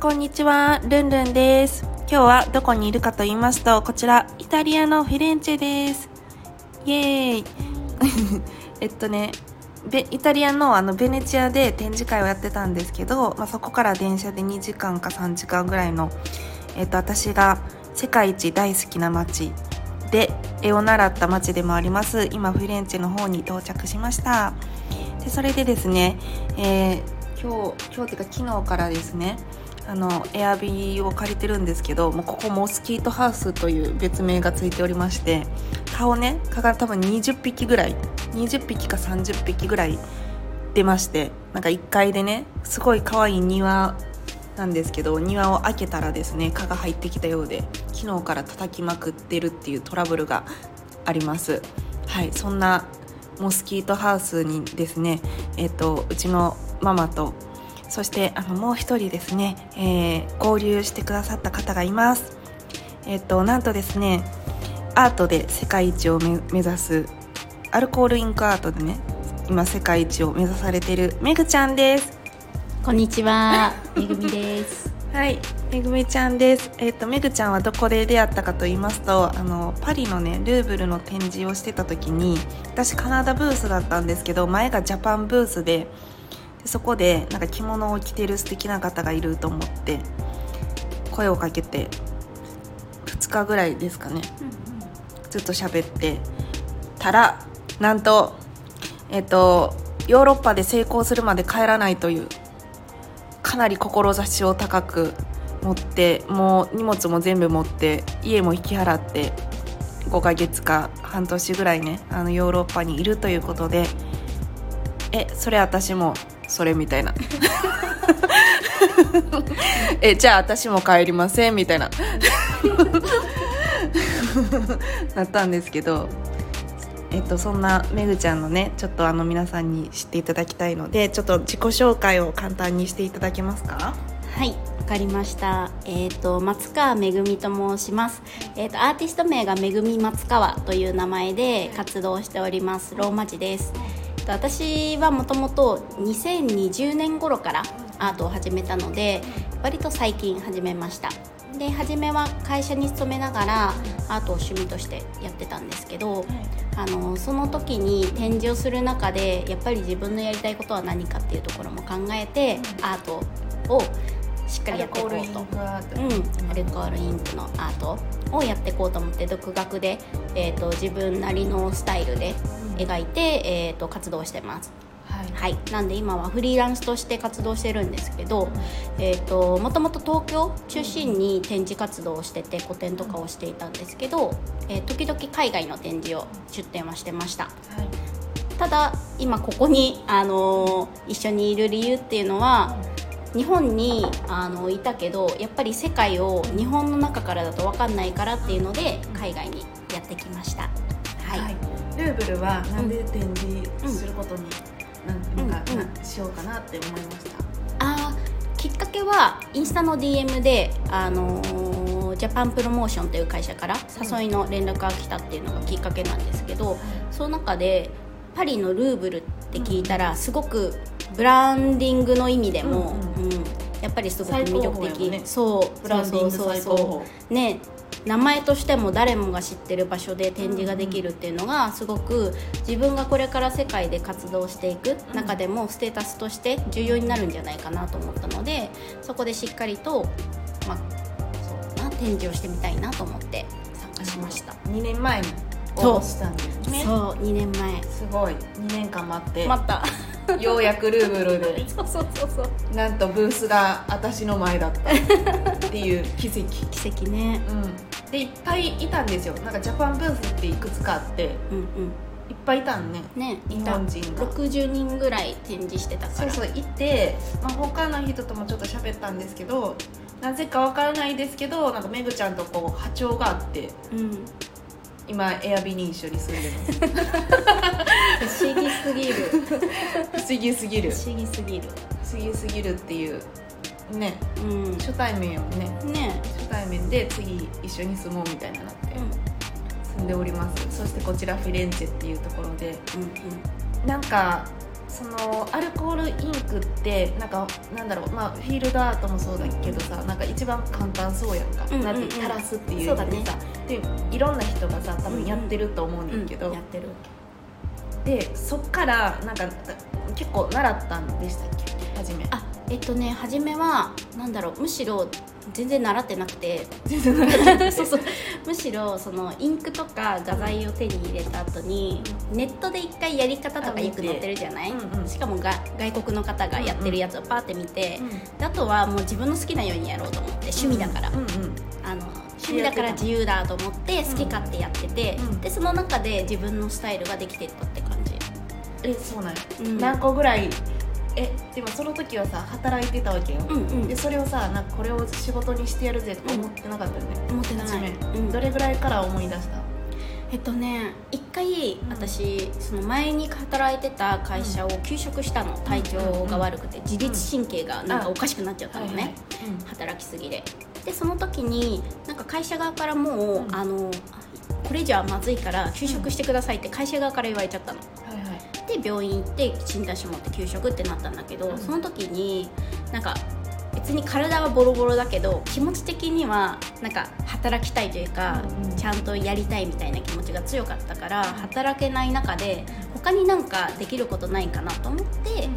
こんにちは、ルンルンです。今日はどこにいるかと言いますと、こちら、イタリアのフィレンチェです。イエーイ えっとね、イタリアのあのベネチアで展示会をやってたんですけど、まあ、そこから電車で2時間か3時間ぐらいの、えっと、私が世界一大好きな街で絵を習った街でもあります今フィレンチェの方に到着しましたでそれでですね、えー今日今日っていうか昨日からですねあのエアビーを借りてるんですけどもうここモスキートハウスという別名がついておりまして顔ね蚊が多分20匹ぐらい20匹か30匹ぐらい出ましてなんか1階でねすごい可愛い庭なんですけど庭を開けたらですね蚊が入ってきたようで昨日から叩きまくってるっていうトラブルがあります。はいそんなモスキートハウスにですねえっ、とうちのママとそしてあのもう一人ですね、えー合流してくださった方がいますえっ、となんとですねアートで世界一をめ目指すアルコールインクアートでね今世界一を目指されているめぐちゃんですこんにちは、めぐみです。はい、めぐみちゃんです。えっ、と、めぐちゃんはどこで出会ったかと言いますと、あの、パリのね、ルーブルの展示をしてた時に、私カナダブースだったんですけど、前がジャパンブースで、でそこで、なんか着物を着てる素敵な方がいると思って、声をかけて、2日ぐらいですかね、ずっと喋ってたら、なんと、えっ、と、ヨーロッパで成功するまで帰らないという、かなり志を高く持ってもう荷物も全部持って家も引き払って5ヶ月か半年ぐらいねあのヨーロッパにいるということでえそれ私もそれみたいな えじゃあ私も帰りませんみたいななったんですけどえっと、そんなめぐちゃんのねちょっとあの皆さんに知っていただきたいのでちょっと自己紹介を簡単にしていただけますか？はい、わかりました。えっ、と松川めぐみと申します。えっ、とアーティスト名がめぐみ松川という名前で活動しておりますローマ字です。と私はもともと2020年頃からアートを始めたので、割と最近始めました。で初めは会社に勤めながらアートを趣味としてやってたんですけど、あのその時に展示をする中でやっぱり自分のやりたいことは何かっていうところも考えて、アートをしっかりやっていこうと。うん、アルコールインクのアートをやっていこうと思って独学で、えー、と自分なりのスタイルで描いて、えー、と活動してます。はい。はい、なんで今はフリーランスとして活動してるんですけど、えー、ともともと東京中心に展示活動をしてて個展とかをしていたんですけど、えー時々海外の展示を出展はしてました。ただ今ここに、あのー一緒にいる理由っていうのは日本にあのいたけどやっぱり世界を日本の中からだと分かんないからっていうので海外にやってきました。はい、はい、ルーブルはなんで展示することに、なんなん。か、うん。なしようかなって思いました？あーきっかけはインスタの DM で、あのージャパンプロモーションという会社から誘いの連絡が来たっていうのがきっかけなんですけど、その中でパリのルーブルって聞いたらすごくブランディングの意味でも、ううん。やっぱりすごく魅力的、ね。そうブランディング最高ね名前としても誰もが知ってる場所で展示ができるっていうのがすごく自分がこれから世界で活動していく中でもステータスとして重要になるんじゃないかなと思ったのでそこでしっかりと、まあ、そな展示をしてみたいなと思って参加しました、2年前応募したんですね。そう2年前。すごい。2年間待って、また。ようやくルーブルで。そうそうそうそう。なんとブースが私の前だった。っていう奇跡。奇跡ね。うん。でいっぱいいたんですよ。なんかジャパンブースっていくつかあって。うんうん。いっぱいいたんね。ねい日た本人が。60人ぐらい展示してたから。そうそう行って、まあ、他の人ともちょっと喋ったんですけどなぜかわからないですけどなんかめぐちゃんとこう波長があって。うん今エアビに一緒に住んでます。不思議すぎる。不思議すぎる。不思議すぎる。不思議すぎるっていうね。うん。初対面をね。ね。初対面で次一緒に住もうみたいになって住んでおります。そしてこちらフィレンチェっていうところで。うん。なんかそのアルコールインクってなんかなんだろうまあフィールドアートもそうだけどさなんか一番簡単そうやんか、うんうんうん。なんて垂らすっていうそうだね。でさでいろんな人がさ多分やってると思うんうんだけど、やってるでそっからなんか結構習ったんでしたっけ？初め。あえっとね初めはなんだろうむしろ全然習ってなくて。そうそう。むしろそのインクとか画材を手に入れた後に、ネットで一回やり方とかよく載ってるじゃない、うんうん。しかもが外国の方がやってるやつをパーって見て、うんであとはもう自分の好きなようにやろうと思って趣味だから、うんうん。あの趣味だから自由だと思って好き勝手やってて、うん。でその中で自分のスタイルができてったって感じ、えそうなんや、うん。何個ぐらいえでもその時はさ働いてたわけよ、うんうん。でそれをさなんかこれを仕事にしてやるぜとか思ってなかったよね、思って初め、ない、うん。どれぐらいから思い出した？えっとね一回私その前に働いてた会社を休職したの。体調が悪くて自律神経がなんかおかしくなっちゃったのね、働きすぎで。でその時になんか会社側からもう、うん。あのこれ以上はまずいから休職してくださいって会社側から言われちゃったのはいはいで病院行って診断書持って休職ってなったんだけど、うん。その時になんか別に体はボロボロだけど気持ち的にはなんか働きたいというか、うんうん。ちゃんとやりたいみたいな気持ちが強かったから働けない中で他になんかできることないかなと思って、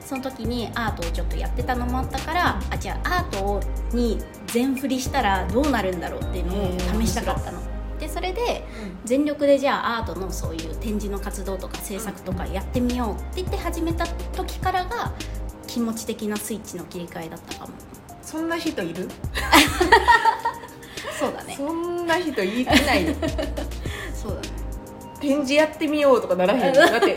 その時にアートをちょっとやってたのもあったからあじゃあアートに全振りしたらどうなるんだろうっていうのを試したかったの。でそれで全力でじゃあアートのそういう展示の活動とか制作とかやってみようって言って始めた時からが気持ち的なスイッチの切り替えだったかも。そんな人いる？そうだね。そんな人いないよ。そうだね。展示やってみようとかならへんよだって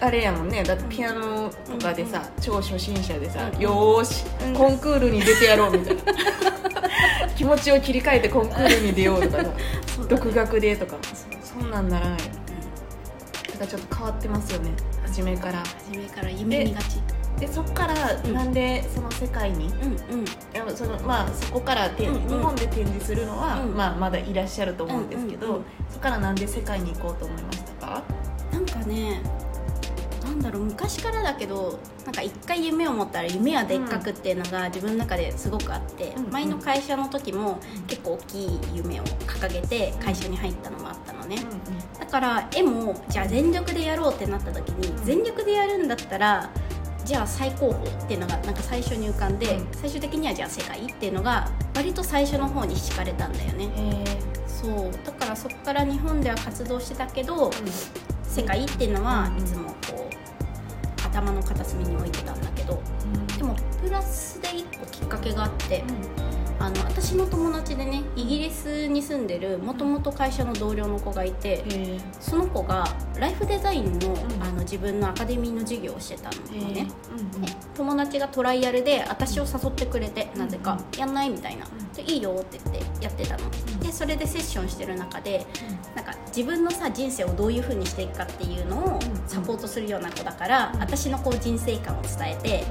あれやもんね。だってピアノとかでさ、超初心者でさ、うん。よーし、うん。コンクールに出てやろうみたいな 気持ちを切り替えてコンクールに出ようとかさ そうだね。独学でとか。そんなんならないだからちょっと変わってますよね。初めから。初めから夢見がち。でそっからん。なんでその世界に、うんうん。そのまあそこから展うんうん。日本で展示するのは、うん。まあ、まだいらっしゃると思うんですけど、うんうんうん。そこからなんで世界に行こうと思いましたか？なんかねなんだろう昔からだけどなんか一回夢を持ったら夢はでっかくっていうのが自分の中ですごくあって、うんうん。前の会社の時も結構大きい夢を掲げて会社に入ったのもあったのね、だから絵もじゃあ全力でやろうってなった時に、うん。全力でやるんだったらじゃあ最高峰っていうのがなんか最初に浮かんで、うん。最終的にはじゃあ世界っていうのが割と最初の方に敷かれたんだよね。へそう。だからそこから日本では活動してたけど、世界っていうのはうん。いつもこう頭の片隅に置いてたんだけどでもプラスで1個きっかけがあってあの私の友達でねイギリスに住んでるもともと会社の同僚の子がいてその子がライフデザインの,、ん。あの自分のアカデミーの授業をしてたのへね、うんで友達がトライアルで私を誘ってくれて、なぜかうやんないみたいな、いいよって言ってやってたの、ん。でそれでセッションしてる中でなんか自分のさ人生をどういう風にしていくかっていうのをうん。サポートするような子だから、うん。私のこう人生観を伝えて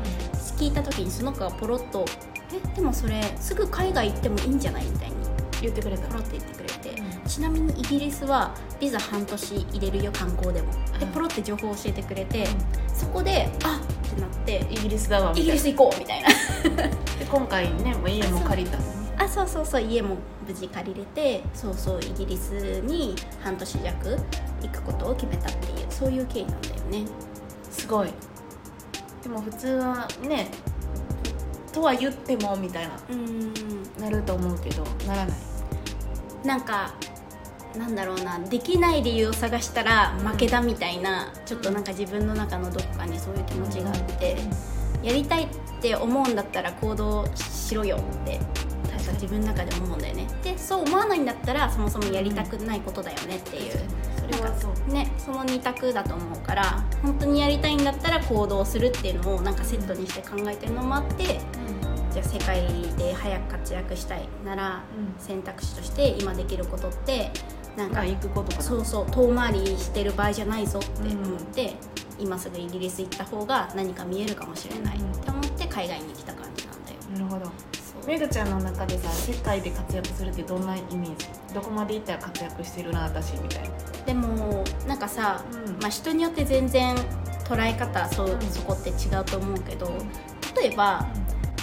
聞いた時にその子がポロッと「えでもそれすぐ海外行ってもいいんじゃない?」みたいに言ってくれた。ポロって言ってくれて、うん。ちなみにイギリスはビザ半年入れるよ観光でも。でうん。ポロって情報を教えてくれて、そこであってなってイギリスだわみたいな。イギリス行こうみたいな。で今回ねもう家も借りたあそうそうそう家も無事借りれてそうそうイギリスに半年弱行くことを決めたっていうそういう経緯なんだよねすごいでも普通はねとは言ってもみたいなうん。なると思うけどならない。なんかなんだろうなできない理由を探したら負けだみたいな、ちょっとなんか自分の中のどこかにそういう気持ちがあって、やりたいって思うんだったら行動しろよって確か自分の中で思うんだよね。でそう思わないんだったらそもそもやりたくないことだよねっていう、そそうねその2択だと思うから本当にやりたいんだったら行動するっていうのをなんかセットにして考えてるのもあってじゃあ世界で早く活躍したいならうん。選択肢として今できることってなんかまあ行くことかなそうそう遠回りしてる場合じゃないぞって思って、今すぐイギリス行った方が何か見えるかもしれないうんって思って海外に来た感じなんだよ。なるほどめぐちゃんの中でさ世界で活躍するってどんなイメージ？どこまでいったら活躍してるな私みたいな。でもなんかさ、うん。まあ、人によって全然捉え方そ,、うん。そこって違うと思うけど例えば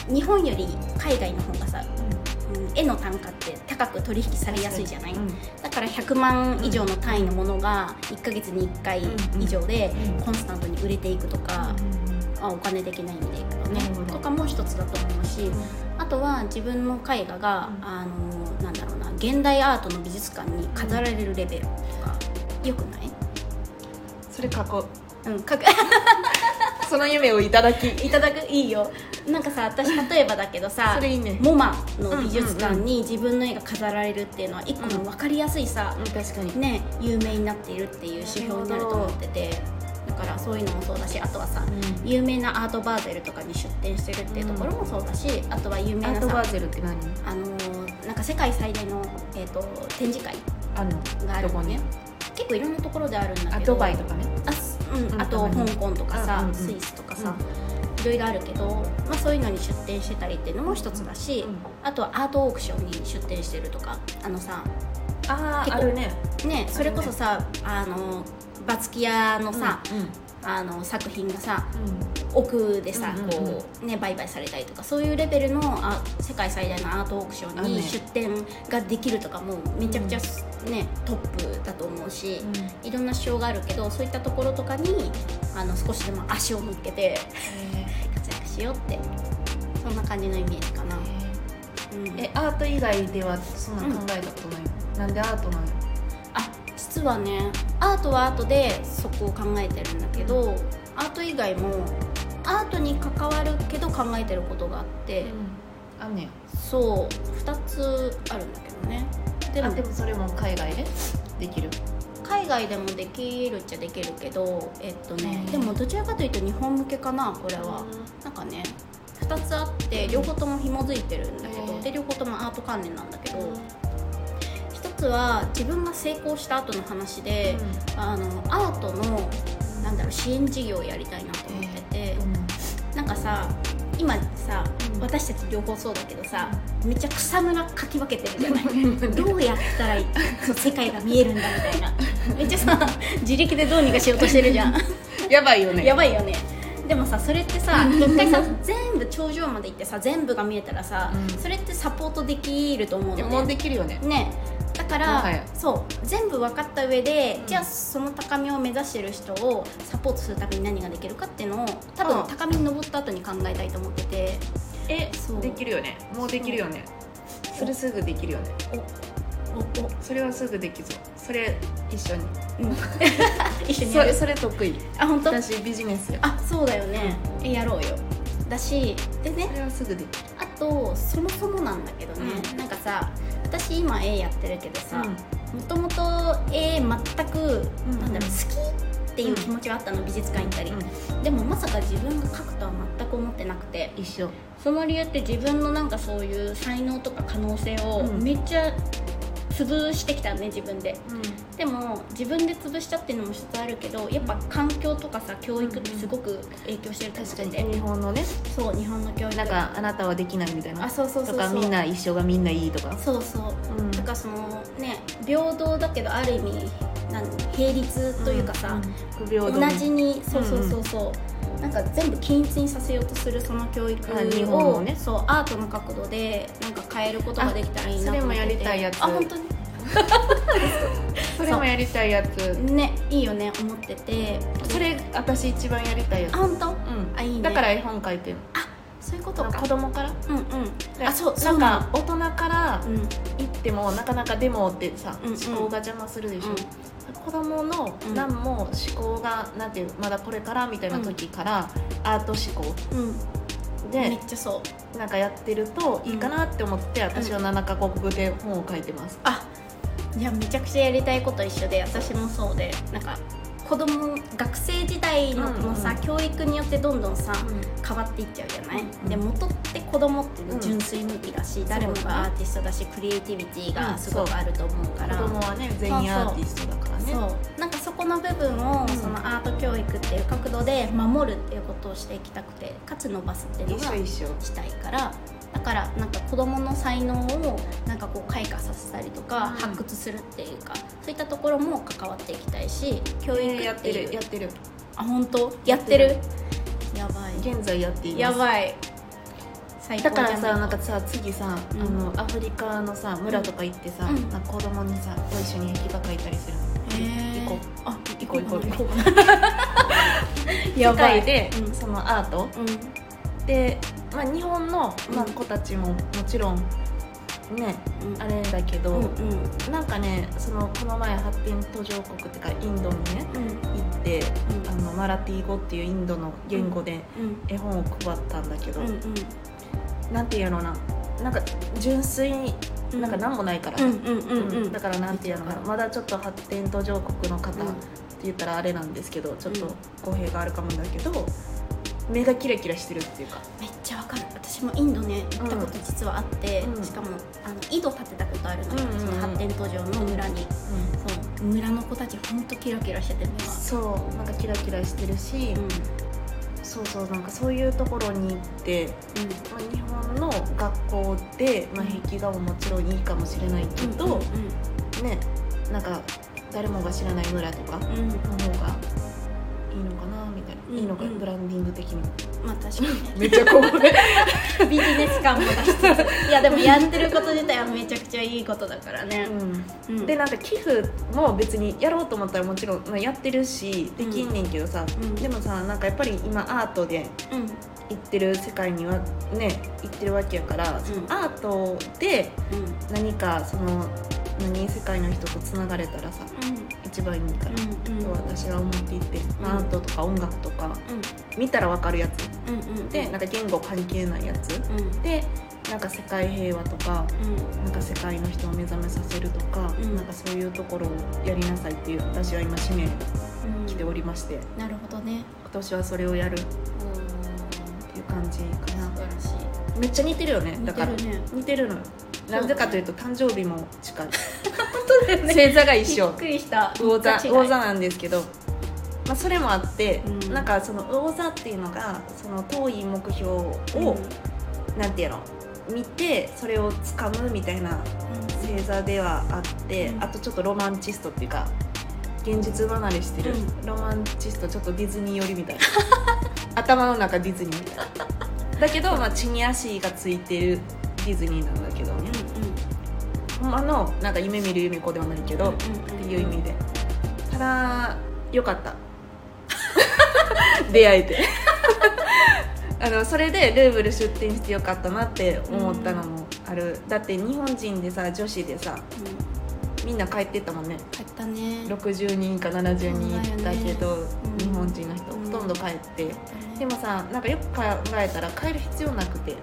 日本より海外の方がさ、うん、絵の単価って高く取引されやすいじゃない、うん。だから100万以上の単位のものが1ヶ月に1回以上でうん。コンスタントに売れていくとか、あお金的な意味でいくとね。とかも一つだと思うし、とは自分の絵画が、うん。あのなんだろうな現代アートの美術館に飾られるレベルとか、よくない？それ過去う。ん、かく。その夢をいただき。いただく？いいよ。なんかさ私例えばだけどさそれいいね。モマの美術館に自分の絵が飾られるっていうのは一個の分かりやすいさ、うん確かに。ね有名になっているっていう指標になると思っててだからそういうのもそうだしあとはさ、うん。有名なアートバーゼルとかに出展してるっていうところもそうだし、あとは有名なさアートバーゼルって何？あのーなんか世界最大の、えー、と展示会あんの？があるのね。結構いろんなところであるんだあけどドバイとかね。あ,す、うん。うんあと香港とかさ、うんうんうん。スイスとかさ、いろいろあるけど、まあ、そういうのに出展してたりっていうのも一つだし、うん。あとはアートオークションに出展してるとかあのさあ結構ああるね。ねそれこそさあのバツキヤのさ、うんあの作品がさうん。奥でさ、こうね売買されたりとかそういうレベルのあ世界最大のアートオークションに出展ができるとかもめちゃくちゃね、トップだと思うし、いろんな指標があるけどそういったところとかにあの少しでも足を向けて活躍しようってそんな感じのイメージかな、うん。えアート以外ではそんな考えたことない、なんでアートなのあ実はねアートはアートでそこを考えてるんだけどアート以外もアートに関わるけど考えてることがあって、あんねんそう2つあるんだけどね。でもあでもそれも海外で？できる。海外でもできるっちゃできるけどえっとねうん。でもどちらかというと日本向けかなこれは。なんかね2つあって両方とも紐づいてるんだけどへー。で両方ともアート関連なんだけど1つは自分が成功した後の話であのアートのなんだろう支援事業をやりたいなと思っててなんかさ今さうん。私たち両方そうだけどさめっちゃ草むらかき分けてるじゃない？どうやったら世界が見えるんだみたいな。めっちゃさ自力でどうにかしようとしてるじゃん。やばいよね。やばいよね。でもさそれってさ一回さ全部頂上まで行ってさ全部が見えたらさ、うん。そそれってサポートできると思うのね。できるよね。ね。だからそう全部分かった上で、うん。じゃあその高みを目指してる人をサポートするために何ができるかっていうのを多分高みに登った後に考えたいと思ってて。えそう。できるよね。もうできるよね。それすぐできるよね。おおそれはすぐできそう。それ一緒に。うん。一緒にやる？それ得意。あ本当？私ビジネスやあそうだよね。えやろうよ。だしでね。それはすぐできる。あとそもそもなんだけどね、うん。なんかさ私今絵やってるけどさうもともと絵全く、うん。なんだろう好きっていう気持ちはあったの美術館行ったり、ん。でもまさか自分が描くとは全く思ってなくて。一緒。その理由って自分のなんかそういう才能とか可能性をうんめっちゃ潰してきたね自分ででも自分で潰したっていうのも一つあるけどやっぱ環境とかさ教育ってすごく影響してると思ってて、日本のね。そう日本の教育。なんかあなたはできないみたいな。あそうそうそうそう。とかみんな一緒がみんないいとか。そうそう。うん。だからそのね平等だけどある意味なん並立というかさ、不平等同じにそうそうそうそう、なんか全部均一にさせようとするその教育を、のね。そうアートの角度でなんか変えることができたらいいなと思ってそれもやりたいやつ。あ本当に？それもやりたいやつ。ねいいよね思ってて。それ私一番やりたいやつ。あ本当？うん。あいいね。だから絵本書いてる。そういうことか。子供から？うんうん。あそうなそうんなか大人から行ってもなかなかデモってさ、うんうん。思考が邪魔するでしょ、うん。子供のうん。何も思考がなんていうまだこれからみたいな時から、アート思考。うん。めでっちゃそう。なんかやってるといいかなって思って、私は7カ国語で本を書いてます、あいやめちゃくちゃやりたいこと一緒で私もそうでなんか子供学生時代のさ、うんうん教育によってどんどんさ、変わっていっちゃうじゃない、うんで元って子供ってうん。純粋無垢だし、誰もそうだね。がアーティストだしクリエイティビティがすごくあると思うから、子供はね全員アーティストだからね。そう。なんかそこの部分を、うん。そのアート教育っていう角度で守るっていうことをしていきたくてかつ伸ばすっていうのがしたいからだからなんか子どもの才能をなんかこう開花させたりとか、うん。発掘するっていうかそういったところも関わっていきたいし教育やってってるやってる。あ本当？やってる。やばい。現在やっています。やばい。だからさなんかさ次さ、うん。あのアフリカのさ村とか行ってさ、うん。なんか子供にさと一緒に壁画描いたりするへー。行こあ行こう行こう。行こうや 世界で、うん。そのアート。うん。で、まあ、日本の、まあ、うん子たちももちろんねうん。あれだけど、うなんかねそのこの前発展途上国っていうかインドにねうん。行って、うん。あのマラティー語っていうインドの言語でうん。絵本を配ったんだけど、うなんていうのななんか純粋になんか何もないから、だからなんていうのかなまだちょっと発展途上国の方ってうん言ったらあれなんですけどちょっとうん。語弊があるかもだけど目がキラキラしてるっていうか。めっちゃわかる。私もインドね行ったこと実はあって、うん。しかもあの井戸建てたことあるのよ、うんうんうん。その発展途上の村に、そう。村の子たちほんとキラキラしてて目がそう。なんかキラキラしてるし、うん。そうそうなんかそういうところに行って、まあ、日本の学校で、まあ、壁画ももちろんいいかもしれないけど、うんうんねなんか誰もが知らない村とかのうん。うん方がいいのかなみたいな、うんいいのかうん。ブランディング的に。まあ確かに。ね めっちゃこうねビジネス感も出しつつ。いやでもやってること自体はめちゃくちゃいいことだからね、うん。でなんか寄付も別にやろうと思ったらもちろん、まあ、やってるしできんねんけどさ、うん。でもさなんかやっぱり今アートでうん。行ってる世界にはね行ってるわけやから、そのアートでうん。何かその何世界の人とつながれたらさ一番いいから、私は思っていて、まあアートとか音楽とかうん。見たら分かるやつ。でなんか言語関係ないやつ。うん。でなんか世界平和とかうん。なんか世界の人を目覚めさせるとか、うん。なんかそういうところをやりなさいっていう私は今使命うん来ておりまして。なるほどね。今年はそれをやる。っていう感じかな。めっちゃ似てるよねだから。似てるね。似てるのよなぜかというと誕生日も近い。本当だよ星座が一緒。びっくりした。魚座。魚座なんですけど、まあ、それもあって、うん。なんかその魚座っていうのがその遠い目標を、なんていうの？見てそれをつかむみたいな星座ではあって、うん。あとちょっとロマンチストっていうか現実離れしてる、うロマンチストちょっとディズニー寄りみたいな。頭の中ディズニーみたいな。だけど、まあ、地に足がついてる。ディズニーなんだけど。ねほん。まのなんか夢見る夢子ではないけど、っていう意味で。ただよかった。出会えて。あのそれでルーブル出店してよかったなって思ったのもある、だって日本人でさ女子でさみんな帰ってったもんね。帰ったね。60人か70人いったけど、うん日本人の人うんほとんど帰って、でもさなんかよく考えたら帰る必要なくて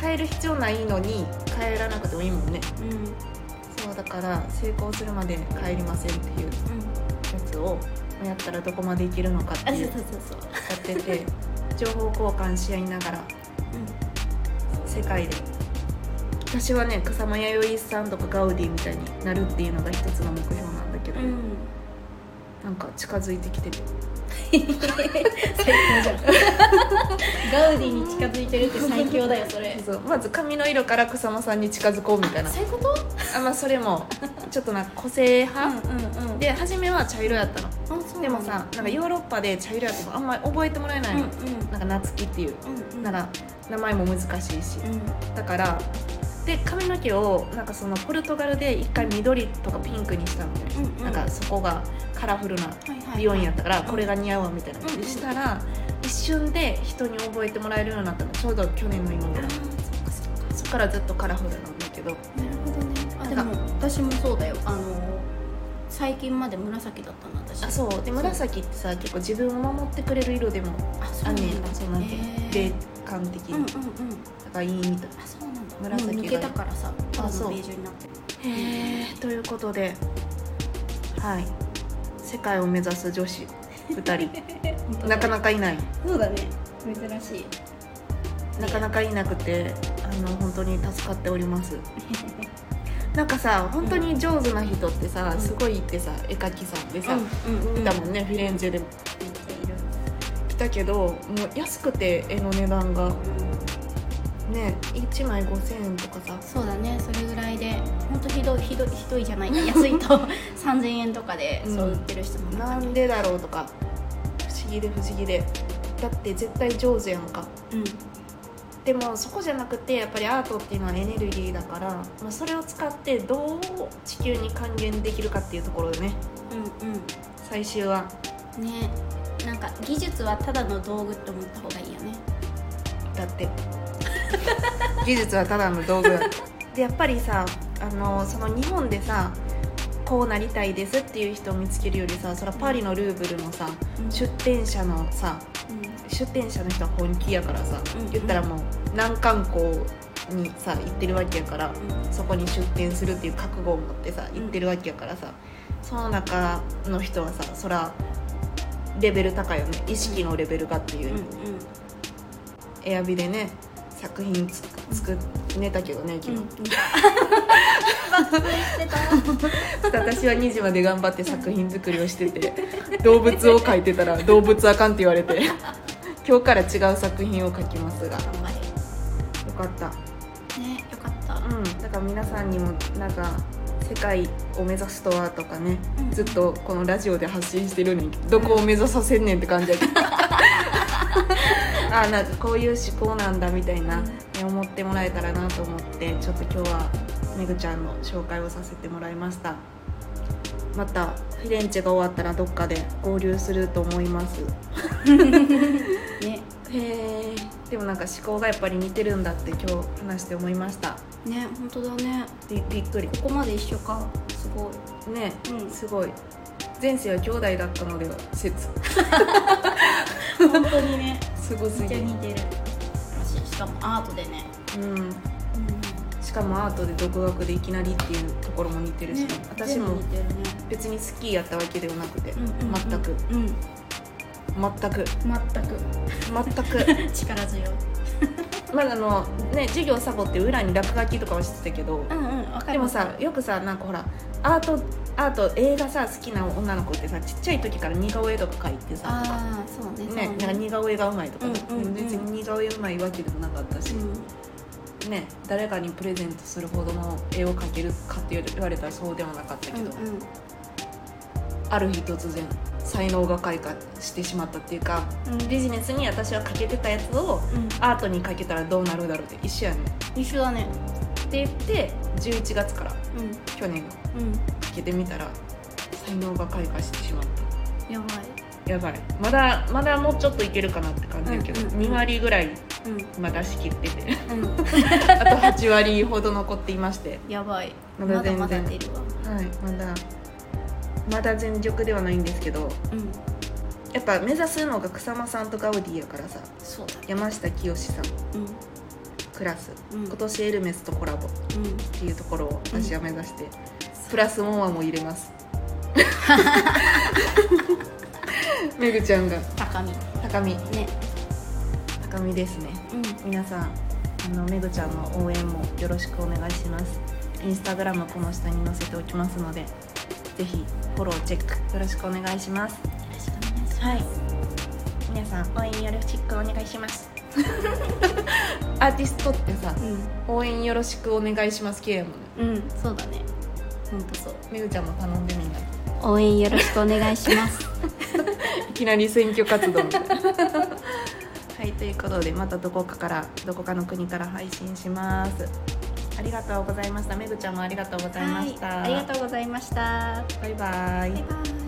帰る必要ないのに帰らなくてもいいもんね。うん。うんそうだから成功するまで帰りませんっていうやつをやったらどこまでいけるのかってあいうやってて情報交換し合いながら世界で。私はね草間彌生さんとかガウディみたいになるっていうのが一つの目標なんだけど、うん。なんか近づいてきてて最高じゃんガウディに近づいてるって最強だよそれ。そうまず髪の色から草間さんに近づこうみたいな。そういうこと？あまあそれも ちょっとなんか個性派、うんうんで初めは茶色やったの。あそうでもさなんかヨーロッパで茶色やってもあんまり覚えてもらえないの、なんか夏希っていう。うんうん。なんか名前も難しいし、うん。だからで髪の毛をなんかそのポルトガルで一回緑とかピンクにしたのね、うんうん。なんかそこがカラフルな美容院やったからうん。これが似合うわみたいな。感じでしたら一瞬で人に覚えてもらえるようになったの。ちょうど去年の今。ぐらいそっか。らずっとカラフルなんだけど。なるほどね。あでなんも私もそうだよ。あの最近まで紫だったの私。あそう。で紫ってさ結構自分を守ってくれる色でもあそあねうんなんだそうなんていうのへー。霊感的に、うんうんうん。だからいいみたいあそうなんだ紫が抜けたからさただそう。のベージュになって。るへえということではい。世界を目指す女子2人。なかなかいない。そうだね。珍しい。なかなかいなくてあの本当に助かっております。なんかさ本当に上手な人ってさ、うん。すごいってさ絵描きさんでさ、うんうんいたもんねフィレンツェで。来たけどもう安くて絵の値段がね1枚5000円とかさ。そうだねそれぐらいで本当ひどいひどいひどいじゃない 安いと3000円とかでうん。そう売ってる人も中になんでだろうとか。不思議で不思議で。だって絶対上手やんか。うん。でもそこじゃなくてやっぱりアートっていうのはエネルギーだから、まあ、それを使ってどう地球に還元できるかっていうところでね。うんうん。最終は。ね。なんか技術はただの道具って思った方がいいよね。だって 技術はただの道具。だでやっぱりさあのその日本でさこうなりたいですっていう人を見つけるよりさそれはパリのルーブルのさうん。出店者のさ出店者の人は本気やからさ、うん。言ったらもう難関校にさ行ってるわけやからうん。そこに出店するっていう覚悟を持ってさ行ってるわけやからさ、その中の人はさそらレベル高いよね。意識のレベルがっていう、うんうん。エアビでね作品つ作っ寝たけどね昨日、私は2時まで頑張って作品作りをしてて動物を描いてたら動物あかんって言われて今日から違う作品を描きますが。よかった。れねよかった。うん。だから皆さんにもなんか世界を目指すとはとかね、うん。ずっとこのラジオで発信してるのにどこを目指させんねんって感じやけど あなんかこういう思考なんだみたいな、ね思ってもらえたらなと思ってちょっと今日はめぐちゃんの紹介をさせてもらいました。またフィレンチェが終わったらどっかで合流すると思います。ね。へえでもなんか思考がやっぱり似てるんだって今日話して思いました。ね本当だね。びびっくり。ここまで一緒か。すごい。ね、うん。すごい。前世は兄弟だったのでは説 本当にね。すごすぎ似てる。ししかもアートでね。うん。しかもアートで独学でいきなりっていうところも似てるし、ね私も別にスキーやったわけではなくて、全く。うん。全く。全く。全く。力強い。まだあのね授業サボって裏に落書きとかはしてたけど、うんうんでもさよくさなんかほらアートアート映画さ好きな女の子ってさちっちゃい時から似顔絵とか描いてさとかああそうねねなんか似顔絵がうまいとかね、うんうんうん。別に似顔絵うまいわけでもなかったし、うん。ね誰かにプレゼントするほどの絵を描けるかって言われたらそうではなかったけど、うんうん。ある日突然才能が開花してしまったっていうかうん。ビジネスに私はかけてたやつをうん。アートにかけたらどうなるだろうって一緒やね一緒だねて言って11月からうん。去年かうんけてみたら才能が開花してしまった。やばい。やばい。まだまだもうちょっといけるかなって感じだけど、うんうんうん。2割ぐらいうん。まだ仕切ってて。うん。あと8割ほど残っていまして。やばい。まだ全然。まだまだはいまだ。まだ全力ではないんですけどうん。やっぱ目指すのが草間さんとガウディやからさそうだね。山下清さん。うんクラス、うん。今年エルメスとコラボっうん。ていうところを私は目指して、プラスモンワも入れます。めぐちゃんが。高み。高み。ね。高みですね。うん。皆さんあのめぐちゃんの応援もよろしくお願いします。インスタグラムこの下に載せておきますのでぜひフォローチェックよろしくお願いします。よろしくお願いします。はい。皆さん応援よろしくお願いします アーティストってさ応援よろしくお願いします系やもんね。うんうんそうだね。本当そう。めぐちゃんも頼んでみんな。応援よろしくお願いします。いきなり選挙活動みたいな。はいということでまたどこかからどこかの国から配信します。ありがとうございました。めぐちゃんもありがとうございました、はい、ありがとうございました。バイバイ。バイバイ